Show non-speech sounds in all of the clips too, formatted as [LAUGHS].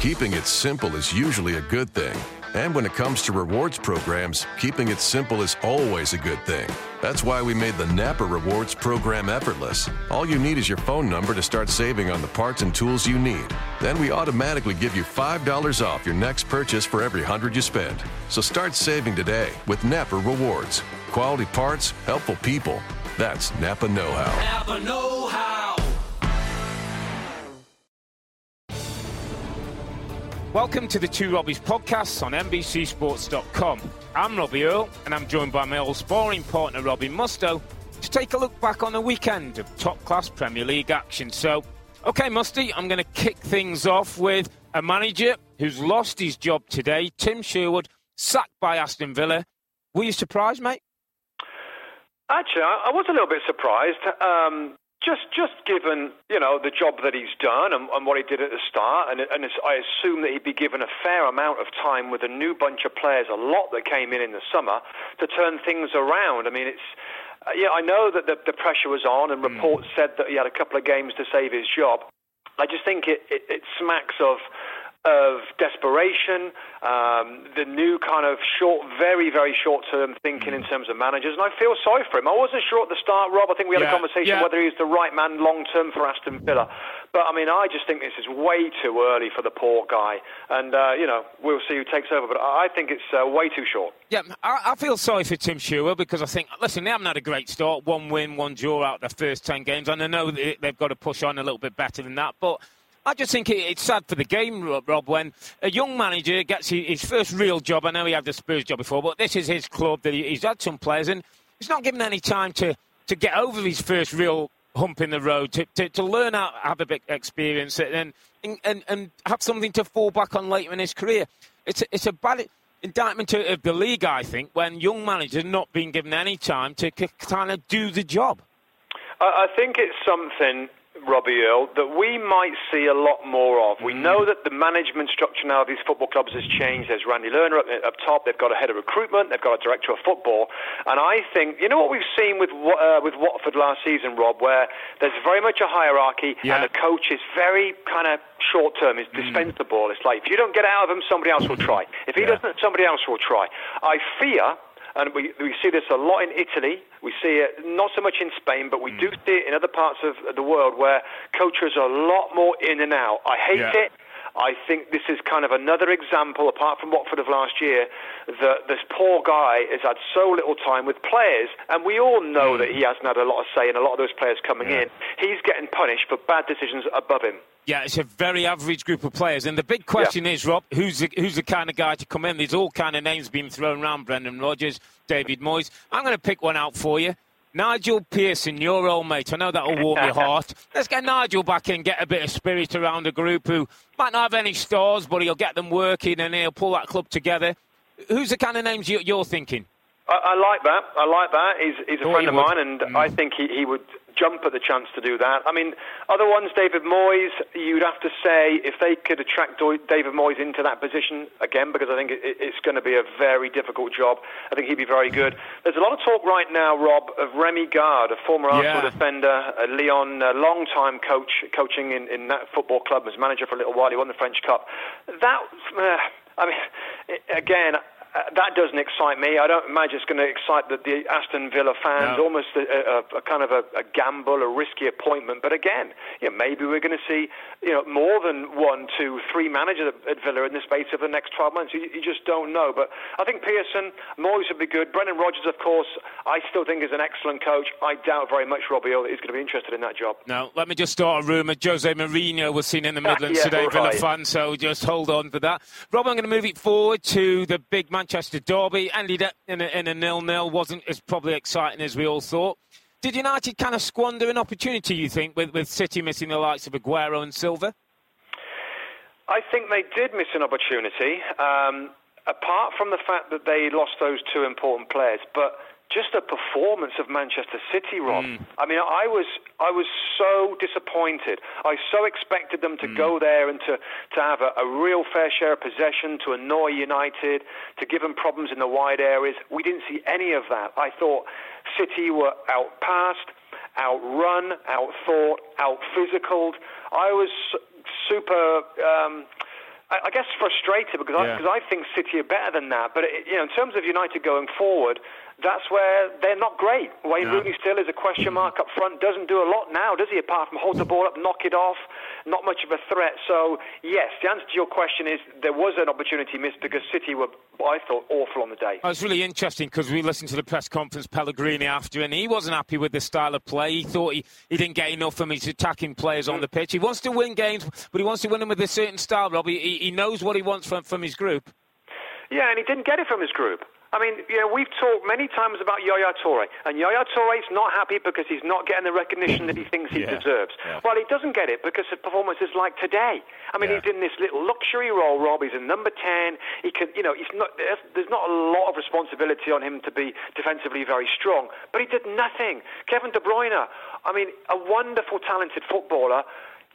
Keeping it simple is usually a good thing. And when it comes to rewards programs, keeping it simple is always a good thing. That's why we made the Napa Rewards program effortless. All you need is your phone number to start saving on the parts and tools you need. Then we automatically give you $5 off your next purchase for every 100 you spend. So start saving today with Napa Rewards. Quality parts, helpful people. That's Napa Know How. Napa Know How. Welcome to the Two Robbies podcasts on NBCSports.com. I'm Robbie Earle, and I'm joined by my old sparring partner, Robbie Mustoe, to take a look back on a weekend of top class Premier League action. So, okay, Musty, I'm going to kick things off with a manager who's lost his job today, Tim Sherwood, sacked by Aston Villa. Were you surprised, mate? Actually, I was a little bit surprised. Um, just, just given you know the job that he's done and, and what he did at the start, and, and I assume that he'd be given a fair amount of time with a new bunch of players, a lot that came in in the summer, to turn things around. I mean, it's uh, yeah, I know that the, the pressure was on, and reports mm. said that he had a couple of games to save his job. I just think it, it, it smacks of of desperation, um, the new kind of short, very, very short term thinking in terms of managers. And I feel sorry for him. I wasn't sure at the start, Rob. I think we had Yeah, a conversation yeah. whether he's the right man long term for Aston Villa. But I mean, I just think this is way too early for the poor guy. And, uh, you know, we'll see who takes over. But I think it's uh, way too short. Yeah, I, I feel sorry for Tim Sherwood because I think, listen, they haven't had a great start. One win, one draw out the first 10 games. And I know they've got to push on a little bit better than that. But I just think it, it's sad for the game, Rob, when a young manager gets his, first real job. I know he had the Spurs job before, but this is his club that he's had some players and he's not given any time to, to get over his first real hump in the road, to, to, to learn how to have a bit experience and, and, and have something to fall back on later in his career. It's a, it's a bad indictment of the league, I think, when young managers not being given any time to kind of do the job. I think it's something, Robbie Earle, that we might see a lot more of. We know that the management structure now of these football clubs has changed. There's Randy Lerner up, up top. They've got a head of recruitment. They've got a director of football. And I think, you know what we've seen with uh, with Watford last season, Rob, where there's very much a hierarchy Yeah. and the coach is very kind of short term, is dispensable. It's like if you don't get out of him, somebody else will try. If he Yeah. doesn't, somebody else will try. I fear and we, we see this a lot in Italy. We see it not so much in Spain, but we hmm. do see it in other parts of the world where coaches are a lot more in and out. I hate Yeah. it. I think this is kind of another example, apart from Watford of last year, that this poor guy has had so little time with players, and we all know that he hmm. hasn't had a lot of say in a lot of those players coming in. He's getting punished for bad decisions above him. Yeah, it's a very average group of players. And the big question is, Rob, who's the, who's the kind of guy to come in? There's all kind of names being thrown around. Brendan Rodgers, David Moyes. I'm going to pick one out for you. Nigel Pearson, your old mate. I know that'll warm your [LAUGHS] heart. Let's get Nigel back in, get a bit of spirit around a group who might not have any stars, but he'll get them working and he'll pull that club together. Who's the kind of names you, you're thinking? I, I like that. I like that. He's, he's a Thought friend you of would. mine, and mm. I think he, he would jump at the chance to do that. I mean, other ones, David Moyes, you'd have to say if they could attract David Moyes into that position again, because I think it's going to be a very difficult job. I think he'd be very good. There's a lot of talk right now, Rob, of Remi Garde, a former Arsenal Yeah. defender, a Lyon, a long-time coach, coaching in, in that football club, was manager for a little while. He won the French Cup. That, uh, I mean, [LAUGHS] again. Uh, that doesn't excite me. I don't imagine it's going to excite the, the Aston Villa fans. No. Almost a, a, a kind of a, a gamble, a risky appointment. But again, you know, maybe we're going to see you know more than one, two, three managers at, at Villa in the space of the next 12 months. You, you just don't know. But I think Pearson, Moyes would be good. Brendan Rodgers, of course, I still think is an excellent coach. I doubt very much Robbie Earle is going to be interested in that job. Now, let me just start a rumour. Jose Mourinho was seen in the Midlands yeah, today, Villa right. fan, so just hold on for that. Rob, I'm going to move it forward to the big Manchester derby. Ended up in a, in a nil-nil. Wasn't as probably exciting as we all thought. Did United kind of squander an opportunity, you think, with, with City missing the likes of Aguero and Silva? I think they did miss an opportunity. Um, apart from the fact that they lost those two important players, but just the performance of Manchester City, Rob. Mm. I mean, I was I was so disappointed. I so expected them to mm. go there and to to have a, a, real fair share of possession, to annoy United, to give them problems in the wide areas. We didn't see any of that. I thought City were outpassed, outrun, outthought, outphysicaled. I was super. Um, I, I guess frustrated because yeah. I, because I think City are better than that. But it, you know, in terms of United going forward, that's where they're not great. Wayne no. Rooney still is a question mark up front. Doesn't do a lot now, does he? Apart from hold the ball up, knock it off. Not much of a threat. So yes, the answer to your question is there was an opportunity missed because City were, I thought, awful on the day. Oh, it's really interesting because we listened to the press conference Pellegrini after, and he wasn't happy with the style of play. He thought he, he didn't get enough from his attacking players mm. on the pitch. He wants to win games, but he wants to win them with a certain style. Rob, he, he knows what he wants from from his group. Yeah, and he didn't get it from his group. I mean, you know, we've talked many times about Yaya Toure, and Yaya Toure's not happy because he's not getting the recognition that he thinks he [LAUGHS] yeah. deserves. Yeah. Well, he doesn't get it because of performances like today. I mean, yeah. he's in this little luxury role, Rob. He's a number 10. He can, you know, he's not, there's not a lot of responsibility on him to be defensively very strong, but he did nothing. Kevin De Bruyne, I mean, a wonderful, talented footballer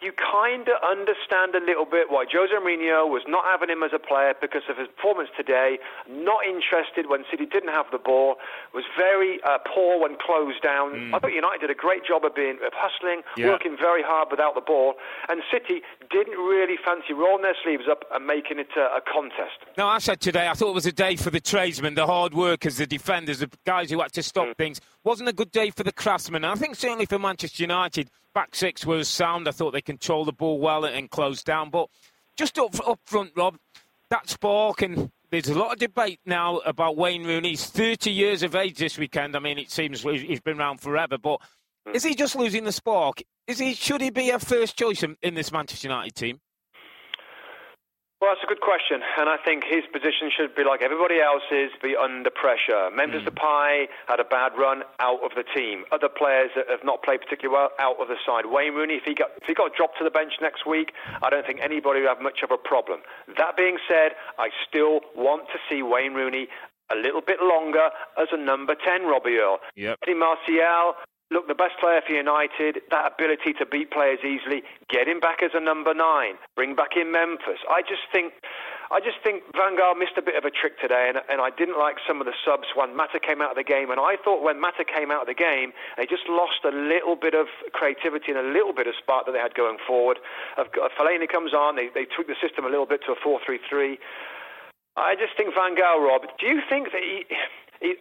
you kind of understand a little bit why Jose Mourinho was not having him as a player because of his performance today, not interested when City didn't have the ball, was very uh, poor when closed down. Mm. I thought United did a great job of being of hustling, yeah. working very hard without the ball, and City didn't really fancy rolling their sleeves up and making it a, a contest. No, I said today I thought it was a day for the tradesmen, the hard workers, the defenders, the guys who had to stop mm. things. Wasn't a good day for the craftsmen. And I think certainly for Manchester United back six was sound. I thought they controlled the ball well and closed down. But just up, up front, Rob, that spark and there's a lot of debate now about Wayne Rooney. He's 30 years of age this weekend. I mean, it seems he's been around forever. But is he just losing the spark? Is he? Should he be a first choice in, in this Manchester United team? Well, that's a good question, and I think his position should be like everybody else's, be under pressure. Memphis mm. Depay had a bad run out of the team. Other players that have not played particularly well out of the side. Wayne Rooney, if he got if he got dropped to the bench next week, I don't think anybody would have much of a problem. That being said, I still want to see Wayne Rooney a little bit longer as a number 10, Robbie Earle. Yep. Eddie Martial, look, the best player for United, that ability to beat players easily, get him back as a number nine, bring back in Memphis. I just think. I just think Van Gaal missed a bit of a trick today, and, and I didn't like some of the subs when Mata came out of the game. And I thought when Mata came out of the game, they just lost a little bit of creativity and a little bit of spark that they had going forward. Fellaini comes on, they, they tweak the system a little bit to a 4 3 3. I just think Van Gaal, Rob, do you think that he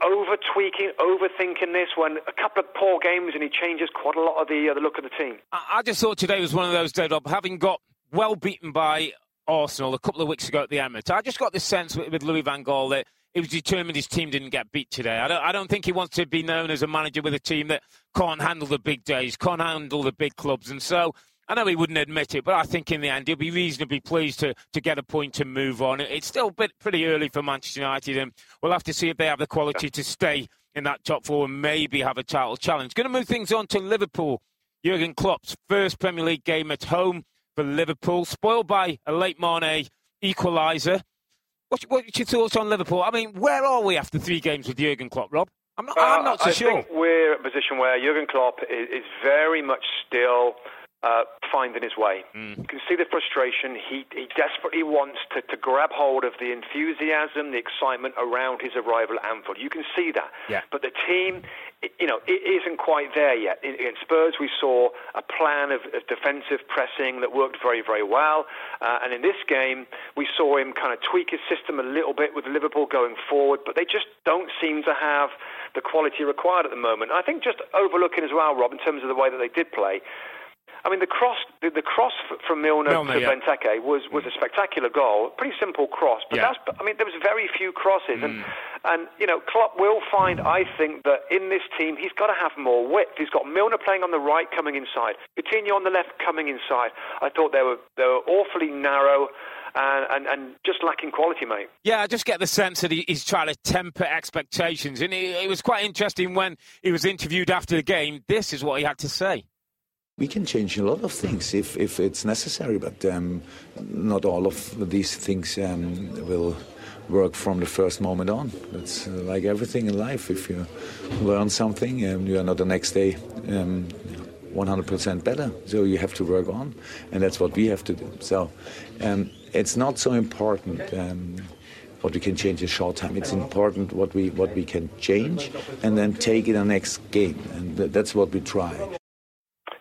over tweaking, overthinking this when a couple of poor games and he changes quite a lot of the, uh, the look of the team. I, just thought today was one of those days, having got well beaten by Arsenal a couple of weeks ago at the Emirates. I just got this sense with, with Louis Van Gaal that he was determined his team didn't get beat today. I don't, I don't think he wants to be known as a manager with a team that can't handle the big days, can't handle the big clubs, and so I know he wouldn't admit it, but I think in the end he'll be reasonably pleased to, to get a point to move on. It's still a bit pretty early for Manchester United, and we'll have to see if they have the quality to stay in that top four and maybe have a title challenge. Going to move things on to Liverpool. Jurgen Klopp's first Premier League game at home for Liverpool, spoiled by a late Mane equaliser. What's, what's your thoughts on Liverpool? I mean, where are we after three games with Jurgen Klopp, Rob? I'm not, uh, I'm not so I sure. I think we're in a position where Jurgen Klopp is, is very much still uh, finding his way. Mm. You can see the frustration. He, he desperately wants to, to grab hold of the enthusiasm, the excitement around his arrival at Anfield. You can see that. Yeah. But the team, you know, it isn't quite there yet. In Spurs, we saw a plan of, of defensive pressing that worked very, very well. Uh, and in this game, we saw him kind of tweak his system a little bit with Liverpool going forward, but they just don't seem to have the quality required at the moment. I think just overlooking as well, Rob, in terms of the way that they did play, I mean, the cross, the, the cross from Milner, Milner to yeah. Benteke was, was a spectacular goal. Pretty simple cross, but yeah. that's, I mean, there was very few crosses, mm. and and you know, Klopp will find, I think, that in this team he's got to have more width. He's got Milner playing on the right, coming inside, Coutinho on the left, coming inside. I thought they were they were awfully narrow. And, and, and, just lacking quality, mate. Yeah, I just get the sense that he, he's trying to temper expectations. And it, it was quite interesting when he was interviewed after the game. This is what he had to say. We can change a lot of things if, if it's necessary, but um, not all of these things um, will work from the first moment on. It's uh, like everything in life. If you learn something, you are not the next day 100% um, better. So you have to work on, and that's what we have to do. So um, it's not so important um, what we can change in short time. It's important what we what we can change, and then take it the next game, and that's what we try.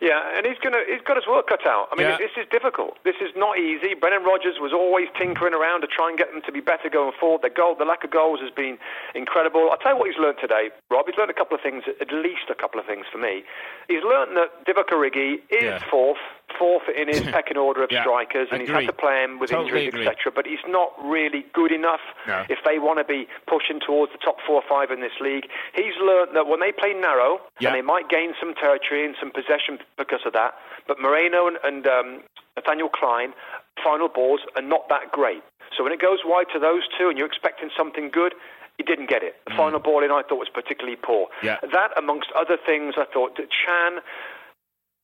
Yeah, and he's gonna he's got his work cut out. I mean, yeah. this is difficult. This is not easy. Brendan Rodgers was always tinkering around to try and get them to be better going forward. The goal, the lack of goals has been incredible. I'll tell you what he's learned today, Rob. He's learned a couple of things, at least a couple of things for me. He's learned that Divock Origi is yeah. fourth fourth in his [LAUGHS] pecking order of yeah, strikers, and he's had to play him with totally injuries, etc. But he's not really good enough no. if they want to be pushing towards the top four or five in this league. He's learned that when they play narrow, yeah. and they might gain some territory and some possession because of that, but Moreno and, and um, Nathaniel Clyne, final balls are not that great. So when it goes wide to those two, and you're expecting something good, he didn't get it. The mm. final ball in, I thought, was particularly poor. Yeah. That, amongst other things, I thought that Can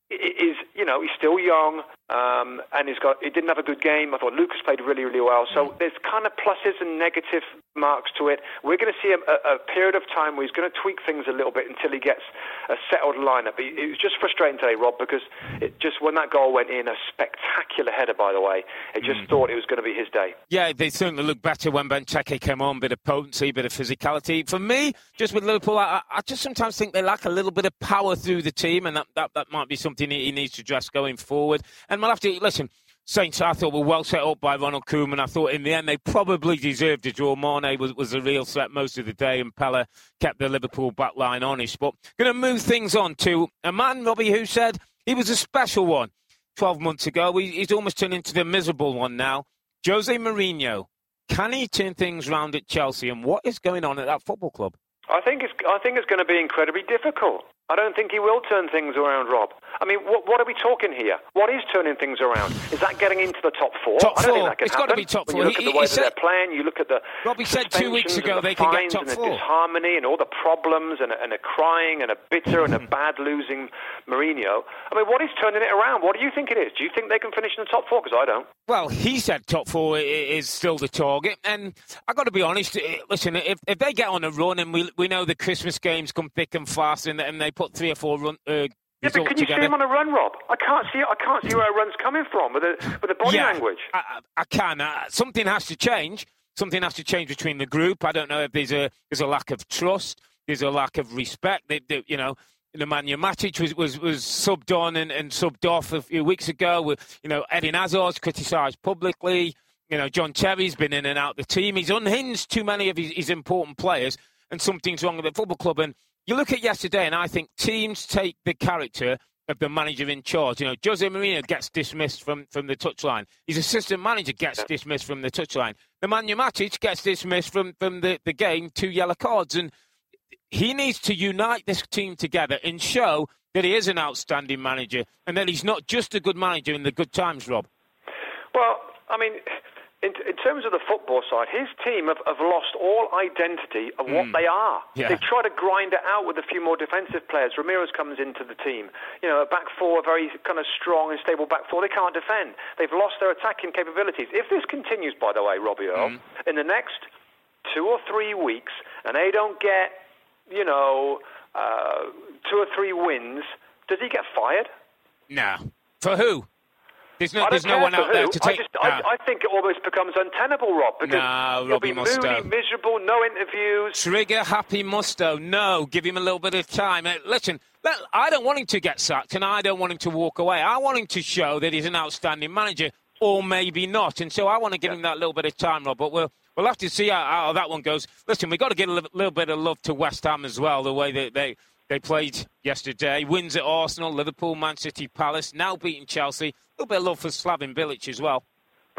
is you know he's still young um, and he's got he didn't have a good game. I thought Lucas played really really well. So mm. there's kind of pluses and negative marks to it. We're going to see a, a, period of time where he's going to tweak things a little bit until he gets a settled lineup. It, it was just frustrating today, Rob, because it just when that goal went in, a spectacular header by the way, it just mm. thought it was going to be his day. Yeah, they certainly looked better when Benteke came on. Bit of potency, bit of physicality. For me, just with Liverpool, I, I just sometimes think they lack a little bit of power through the team, and that, that, that might be something he needs to address going forward. And we'll have to listen. Saints, I thought were well set up by Ronald Koeman. I thought in the end they probably deserved a draw. Mane was, was a real threat most of the day, and Pellè kept the Liverpool back line honest. But going to move things on to a man, Robbie, who said he was a special one 12 months ago. He's almost turned into the miserable one now. Jose Mourinho. Can he turn things round at Chelsea, and what is going on at that football club? I think it's I think it's going to be incredibly difficult. I don't think he will turn things around, Rob. I mean, what, what, are we talking here? What is turning things around? Is that getting into the top four? Top I don't think that can it's got to be top when four. you look he, at the way said, that they're playing, you look at the Robbie said two weeks ago they can get top and four. the disharmony and all the problems and, and a crying and a bitter and a mm-hmm. bad losing Mourinho. I mean, what is turning it around? What do you think it is? Do you think they can finish in the top four? Because I don't. Well, he said top four is still the target, and I've got to be honest. Listen, if, if they get on a run, and we we know the Christmas games come thick and fast, and, and they put three or four run, uh, yeah, but can you together. see him on a run, Rob? I can't see. I can't see where a run's coming from with the with the body yeah, language. I, I can. Uh, something has to change. Something has to change between the group. I don't know if there's a there's a lack of trust. There's a lack of respect. They, they, you know, Nemanja Matic was, was, was subbed on and, and subbed off a few weeks ago. With, you know, Eden Hazard's criticised publicly. You know, John Terry's been in and out the team. He's unhinged too many of his, his important players, and something's wrong with the football club. And you look at yesterday, and I think teams take the character of the manager in charge. You know, Jose Mourinho gets dismissed from, from the touchline. His assistant manager gets dismissed from the touchline. Nemanja Matic gets dismissed from, from the, the game, two yellow cards. And he needs to unite this team together and show that he is an outstanding manager and that he's not just a good manager in the good times, Rob. Well, I mean, in, in, terms of the football side, his team have, have lost all identity of what mm. they are. Yeah. They try to grind it out with a few more defensive players. Ramirez comes into the team. You know, a back four, a very kind of strong and stable back four. They can't defend. They've lost their attacking capabilities. If this continues, by the way, Robbie Earle, mm. in the next two or three weeks, and they don't get, you know, uh, two or three wins, does he get fired? No. For who? There's no, there's no one out who. there to take. I, just, no. I, I, think it almost becomes untenable, Rob, because no, he'll Robbie be moody, miserable, no interviews. Trigger happy Mustoe. No, give him a little bit of time. Uh, listen, I don't want him to get sacked, and I don't want him to walk away. I want him to show that he's an outstanding manager, or maybe not. And so I want to give yeah. him that little bit of time, Rob. But we'll we'll have to see how, how that one goes. Listen, we've got to give a little, little bit of love to West Ham as well, the way that they they played yesterday. Wins at Arsenal, Liverpool, Man City, Palace. Now beating Chelsea. A little bit of love for Slaven Bilic as well.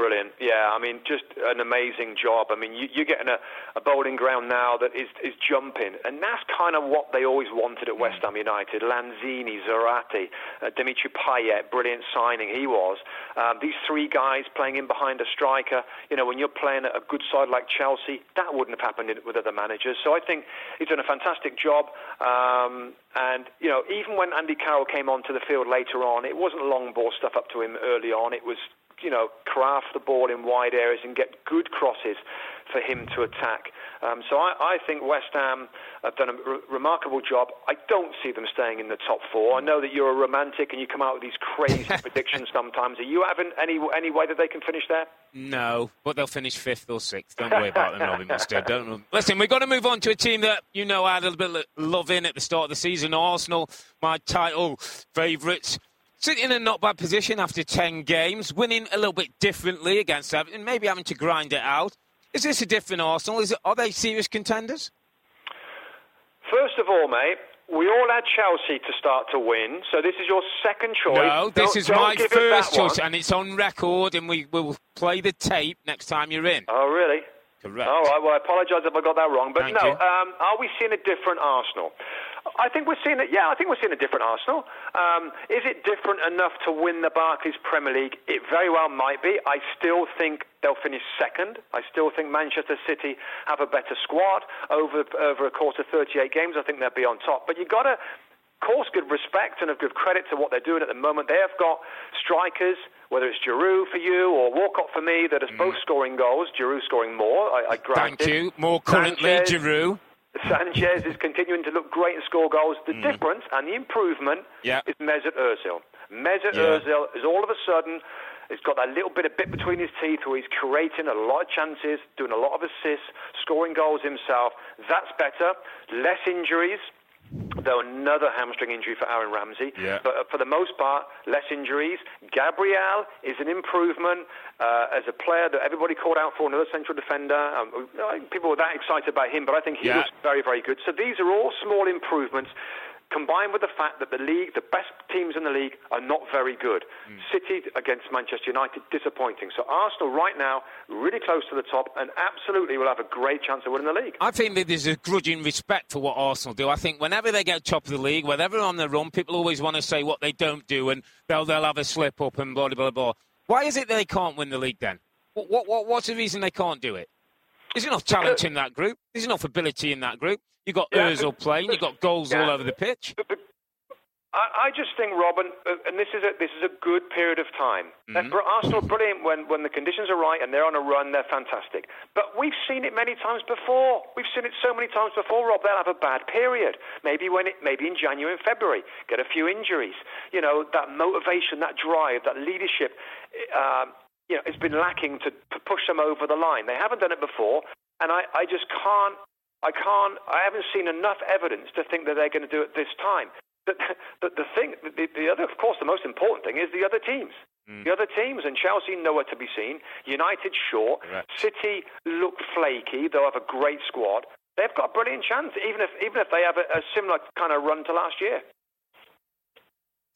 Brilliant. Yeah, I mean, just an amazing job. I mean, you, you're getting a, a Boleyn Ground now that is, is jumping, and that's kind of what they always wanted at West Ham United. Lanzini, Zarate, uh, Dimitri Payet, brilliant signing he was. Um, these three guys playing in behind a striker. You know, when you're playing at a good side like Chelsea, that wouldn't have happened with other managers. So I think he's done a fantastic job. Um, and, you know, even when Andy Carroll came onto the field later on, it wasn't long ball stuff up to him early on. It was you know, craft the ball in wide areas and get good crosses for him to attack. Um, so I, I, think West Ham have done a re- remarkable job. I don't see them staying in the top four. I know that you're a romantic and you come out with these crazy [LAUGHS] predictions sometimes. Are you having any any way that they can finish there? No, but they'll finish fifth or sixth. Don't worry about them, Robbie Mustard. Don't listen. We've got to move on to a team that you know I had a little bit of love in at the start of the season. Arsenal, my title favourites sitting in a not bad position after 10 games, winning a little bit differently against Everton, maybe having to grind it out. Is this a different Arsenal? Is it, are they serious contenders? First of all, mate, we all had Chelsea to start to win, so this is your second choice. No, this don't, is don't my first choice, one. and it's on record, and we will play the tape next time you're in. Oh, really? Correct. All right, well, I apologise if I got that wrong. But Thank no, um, are we seeing a different Arsenal? I think we're seeing it. Yeah, I think we're seeing a different Arsenal. Um, is it different enough to win the Barclays Premier League? It very well might be. I still think they'll finish second. I still think Manchester City have a better squad over over a course of 38 games. I think they'll be on top. But you've got to course, give respect and give credit to what they're doing at the moment. They have got strikers, whether it's Giroud for you or Walcott for me, that are both scoring goals. Giroud scoring more, I, I grant Mm. Thank you. More currently, Sanchez- Giroud. Sanchez is continuing to look great and score goals. The difference and the improvement Mm. Yeah. is Mesut Ozil. Mesut Yeah. Ozil is all of a sudden, he's got that little bit of bit between his teeth where he's creating a lot of chances, doing a lot of assists, scoring goals himself. That's better. Less injuries. Though another hamstring injury for Aaron Ramsey. Yeah. But uh, for the most part, less injuries. Gabriel is an improvement uh, as a player that everybody called out for, another central defender. Um, people were that excited about him, but I think he Yeah. looks very, very good. So these are all small improvements. Combined with the fact that the league, the best teams in the league, are not very good. Hmm. City against Manchester United, disappointing. So Arsenal right now, really close to the top, and absolutely will have a great chance of winning the league. I think that there's a grudging respect for what Arsenal do. I think whenever they get top of the league, whenever they're on the run, people always want to say what they don't do, and they'll they'll have a slip up and blah blah blah. blah. Why is it they can't win the league then? What, what, what what's the reason they can't do it? There's enough talent in that group. There's enough ability in that group. You've got Yeah, Ozil playing. You've got goals Yeah. all over the pitch. But, but I, I just think, Robin, uh, and this is a, this is a good period of time. Mm-hmm. Uh, Arsenal are brilliant when, when the conditions are right and they're on a run. They're fantastic. But we've seen it many times before. We've seen it so many times before, Rob. They'll have a bad period. Maybe when it, maybe in January and February, get a few injuries. You know, that motivation, that drive, that leadership. Um, you know, it's been lacking to, to push them over the line. They haven't done it before, and I, I just can't. I can't. I haven't seen enough evidence to think that they're going to do it this time. But the, the thing, the, the other, of course, the most important thing is the other teams. Mm. The other teams, and Chelsea nowhere to be seen. United short. Correct. City look flaky. They'll have a great squad. They've got a brilliant chance, even if even if they have a, a similar kind of run to last year.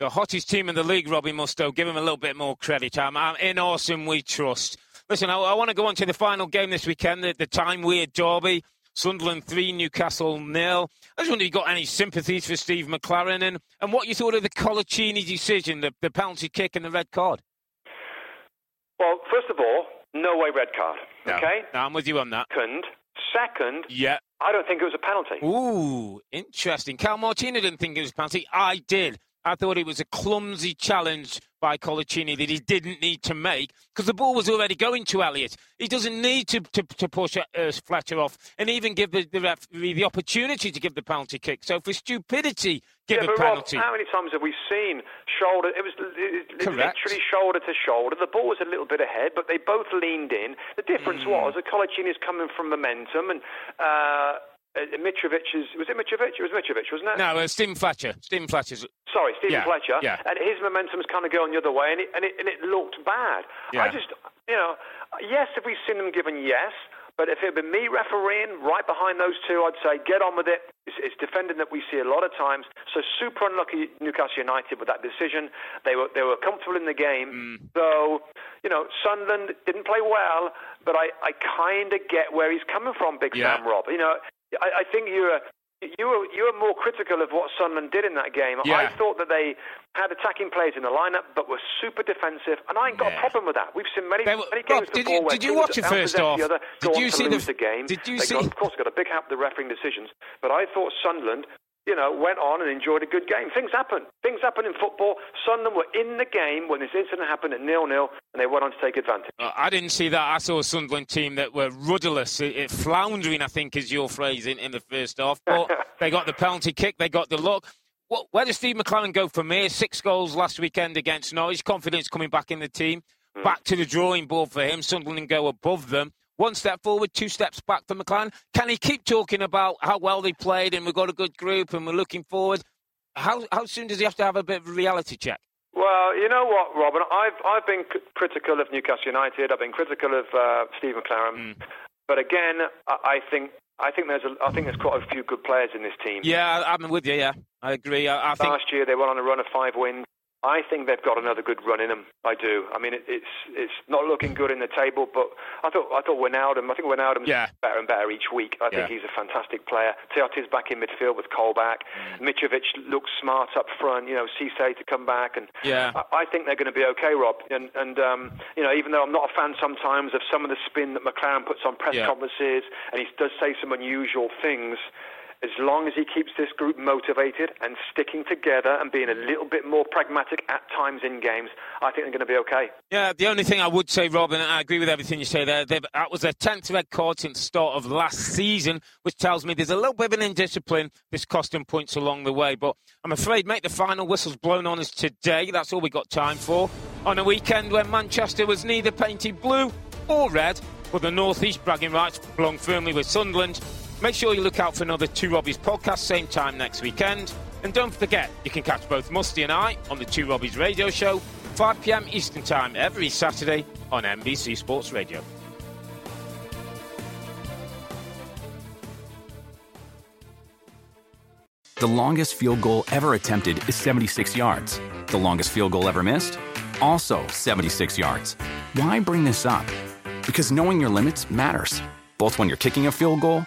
The hottest team in the league, Robbie Mustoe. Give him a little bit more credit. I'm, I'm in awesome. We trust. Listen, I, I want to go on to the final game this weekend, the, the Tyne-Wear derby. Sunderland 3, Newcastle nil. I just wonder if you got any sympathies for Steve McClaren and, and what you thought of the Coloccini decision, the, the penalty kick and the red card. Well, first of all, no way red card. No. Okay. No, I'm with you on that. Second, second, Yeah. I don't think it was a penalty. Ooh, interesting. Kyle Martino didn't think it was a penalty. I did. I thought it was a clumsy challenge by Coloccini that he didn't need to make because the ball was already going to Elliot. He doesn't need to, to, to push uh, Fletcher off and even give the, the referee the opportunity to give the penalty kick. So for stupidity, give yeah, a penalty. Rob, how many times have we seen shoulder? It was it, it Correct. literally shoulder to shoulder. The ball was a little bit ahead, but they both leaned in. The difference Hmm. was that is coming from momentum, and uh, uh, Mitrovic is was it Mitrovic? It was Mitrovic, wasn't it? no, uh, Stephen Fletcher. Stephen Fletcher's. Sorry, Stephen Yeah, Fletcher. yeah. And his momentum's kind of going the other way, and it, and it, and it looked bad. Yeah. I just, you know, yes, have we seen them given? Yes. But if it had been me refereeing right behind those two, I'd say get on with it. It's, it's defending that we see a lot of times. So super unlucky Newcastle United with that decision. They were they were comfortable in the game. Mm. So you know Sunderland didn't play well, but I I kind of get where he's coming from, Big yeah. Sam Rob. You know I, I think you're you were you were more critical of what Sunderland did in that game. Yeah. I thought that they had attacking players in the lineup, but were super defensive, and I ain't got yeah. a problem with that. We've seen many, were, many games Rob, did before you, did you watch it first off? The other, did you see the, the, game? Did you they see? Got, of course, got a big help the refereeing decisions, but I thought Sunderland you know, went on and enjoyed a good game. Things happen. Things happen in football. Sunderland were in the game when this incident happened at nil-nil, and they went on to take advantage. Uh, I didn't see that. I saw a Sunderland team that were rudderless, it, it, floundering, I think is your phrase, in, in the first half. But [LAUGHS] they got the penalty kick, they got the luck. Well, where does Steve McClaren go from here? Six goals last weekend against Norwich. Confidence coming back in the team. Mm. Back to the drawing board for him. Sunderland go above them one step forward, two steps back for McClaren. Can he keep talking about how well they played and we've got a good group and we're looking forward? How, how soon does he have to have a bit of a reality check? Well, you know what, Robin? I've I've been c- critical of Newcastle United. I've been critical of uh, Steve McClaren, mm. but again, I, I think I think there's a, I think there's quite a few good players in this team. Yeah, I'm with you. Yeah, I agree. I, I Last think... year they went on a run of five wins. I think they've got another good run in them. I do. I mean, it, it's it's not looking good in the table, but I thought I thought Wijnaldum. I think Wijnaldum's yeah. better and better each week. I think he's a fantastic player. Tioté's back in midfield with Colback. Mm. Mitrovic looks smart up front. You know, Cisse to come back, and yeah. I, I think they're going to be okay, Rob. And and um, you know, even though I'm not a fan sometimes of some of the spin that McClaren puts on press yeah. conferences, and he does say some unusual things as long as he keeps this group motivated and sticking together and being a little bit more pragmatic at times in games, I think they're going to be okay. Yeah, the only thing I would say, Robin, I agree with everything you say there. That was their 10th red card since the start of last season, which tells me there's a little bit of an indiscipline. This costing points along the way. But I'm afraid, mate, the final whistle's blown on us today. That's all we got time for. On a weekend when Manchester was neither painted blue or red, but the North East bragging rights belong firmly with Sunderland. Make sure you look out for another Two Robbies podcast, same time next weekend. And don't forget, you can catch both Musty and I on the Two Robbies radio show, 5 pm Eastern Time every Saturday on NBC Sports Radio. The longest field goal ever attempted is 76 yards. The longest field goal ever missed? Also 76 yards. Why bring this up? Because knowing your limits matters, both when you're kicking a field goal